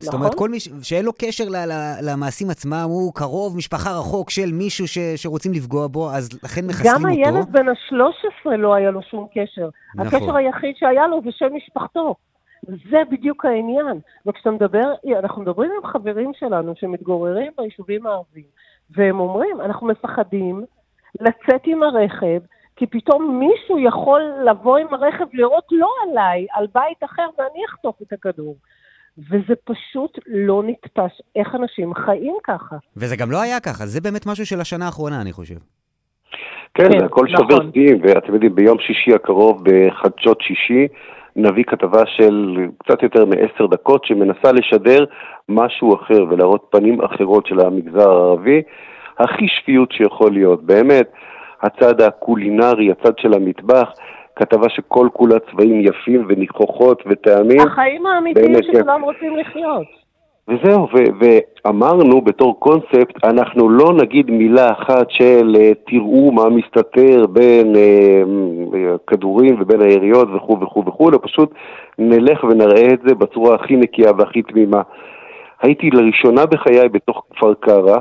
זאת נכון? אומרת, כל מי. שאין לו קשר ל... ל... למעשים עצמם, הוא קרוב, משפחה רחוק של מישהו ש... שרוצים לפגוע בו, אז לכן מחסלים אותו. גם הילד בן ה-13 לא היה לו שום קשר. נכון. הקשר היחיד שהיה לו זה של משפחתו. זה בדיוק העניין. וכשאתה מדבר, אנחנו מדברים עם חברים שלנו שמתגוררים ביישובים הערביים, והם אומרים, אנחנו מפחדים לצאת עם הרכב, כי פתאום מישהו יכול לבוא עם הרכב לראות לא עליי, על בית אחר, ואני אחטוף את הכדור. וזה פשוט לא נתפס איך אנשים חיים ככה. וזה גם לא היה ככה, זה באמת משהו של השנה האחרונה, אני חושב. כן, כן הכל נכון. שובר שיאים, ואתם יודעים, ביום שישי הקרוב, בחדשות שישי, נביא כתבה של קצת יותר מעשר דקות שמנסה לשדר משהו אחר ולהראות פנים אחרות של המגזר הערבי, הכי שפיות שיכול להיות. באמת, הצד הקולינרי, הצד של המטבח, כתבה שכל כולה צבעים יפים וניחוחות וטעמים. החיים האמיתיים שכולם רוצים לחיות. וזהו, ו- ואמרנו בתור קונספט, אנחנו לא נגיד מילה אחת של uh, תראו מה מסתתר בין uh, כדורים ובין היריות וכו' וכו' וכו', אלא פשוט נלך ונראה את זה בצורה הכי נקייה והכי תמימה. הייתי לראשונה בחיי בתוך כפר קרא,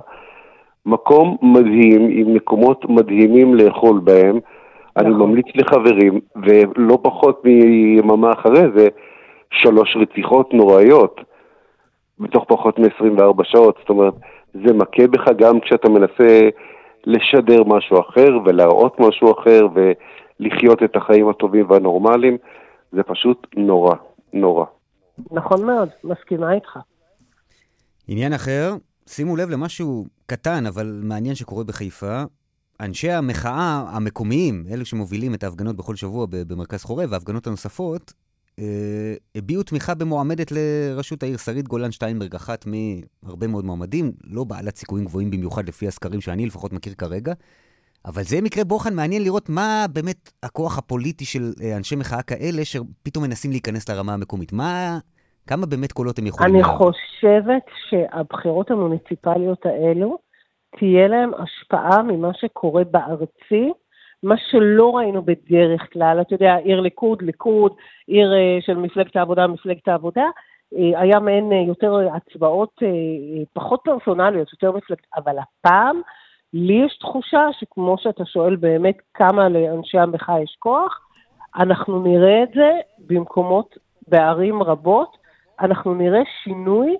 מקום מדהים עם מקומות מדהימים לאכול בהם. אני נכון. ממליץ לחברים, ולא פחות מיממה אחרי זה, שלוש רציחות נוראיות. בתוך פחות מ-24 שעות, זאת אומרת, זה מכה בך גם כשאתה מנסה לשדר משהו אחר ולהראות משהו אחר ולחיות את החיים הטובים והנורמליים, זה פשוט נורא, נורא. נכון מאוד, מסכימה איתך. עניין אחר, שימו לב למשהו קטן אבל מעניין שקורה בחיפה. אנשי המחאה המקומיים, אלה שמובילים את ההפגנות בכל שבוע במרכז חורב, וההפגנות הנוספות, אה, הביעו תמיכה במועמדת לראשות העיר, שרית גולן שטיינברג, אחת מהרבה מאוד מועמדים, לא בעלת סיכויים גבוהים במיוחד לפי הסקרים שאני לפחות מכיר כרגע, אבל זה מקרה בוחן מעניין לראות מה באמת הכוח הפוליטי של אה, אנשי מחאה כאלה, שפתאום מנסים להיכנס לרמה המקומית. מה, כמה באמת קולות הם יכולים... אני חושבת שהבחירות המוניציפליות האלו, תהיה להם השפעה ממה שקורה בארצי, מה שלא ראינו בדרך כלל, אתה יודע, עיר ליכוד, ליכוד, עיר אה, של מפלגת העבודה, מפלגת העבודה, אה, היה מעין אה, יותר הצבעות פחות פרסונליות, יותר מפלגת, אבל הפעם, לי יש תחושה שכמו שאתה שואל באמת כמה לאנשי המחאה יש כוח, אנחנו נראה את זה במקומות, בערים רבות, אנחנו נראה שינוי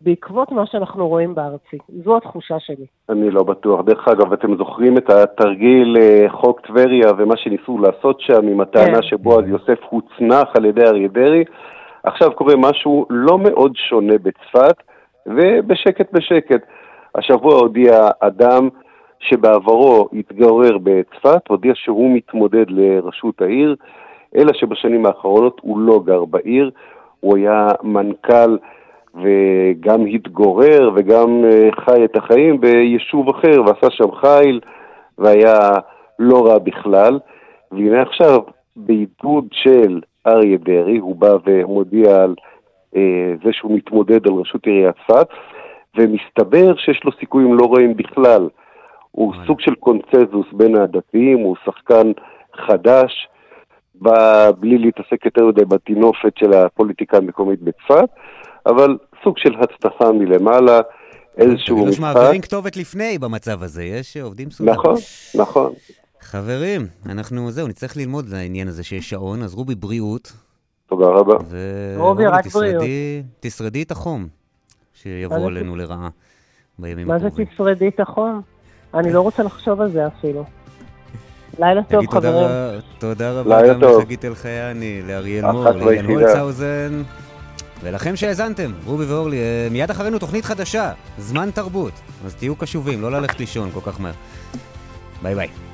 בעקבות מה שאנחנו רואים בארצי. זו התחושה שלי. אני לא בטוח. דרך אגב, אתם זוכרים את התרגיל אה, חוק טבריה ומה שניסו לעשות שם עם הטענה כן. שבועז יוסף הוצנח על ידי אריה דרעי? עכשיו קורה משהו לא מאוד שונה בצפת, ובשקט בשקט. השבוע הודיע אדם שבעברו התגורר בצפת, הודיע שהוא מתמודד לראשות העיר, אלא שבשנים האחרונות הוא לא גר בעיר, הוא היה מנכ"ל וגם התגורר וגם אה, חי את החיים ביישוב אחר ועשה שם חיל והיה לא רע בכלל. והנה עכשיו, בעידוד של אריה דרעי, הוא בא ומודיע על אה, זה שהוא מתמודד על ראשות עיריית צפת, ומסתבר שיש לו סיכויים לא רעים בכלל. הוא סוג של קונצזוס בין הדתיים, הוא שחקן חדש, בא בלי להתעסק יותר מדי בטינופת של הפוליטיקה המקומית בצפת, אבל סוג של הצטחה מלמעלה, איזשהו משחק. כאילו שמעבירים כתובת לפני במצב הזה, יש עובדים סוג. נכון, נכון. חברים, אנחנו, זהו, נצטרך ללמוד לעניין הזה שיש שעון, אז רובי, בריאות. תודה רבה. רובי, רק בריאות. תשרדי את החום שיבוא עלינו לרעה בימים הקרובים. מה זה תשרדי את החום? אני לא רוצה לחשוב על זה אפילו. [laughs] לילה טוב, חברים. תודה רבה גם לחגית אלחייני, לאריאל מור, לאיין הולצהאוזן. ולכם שהאזנתם, רובי ואורלי, אה, מיד אחרינו תוכנית חדשה, זמן תרבות. אז תהיו קשובים, לא ללכת לישון כל כך מהר. ביי ביי.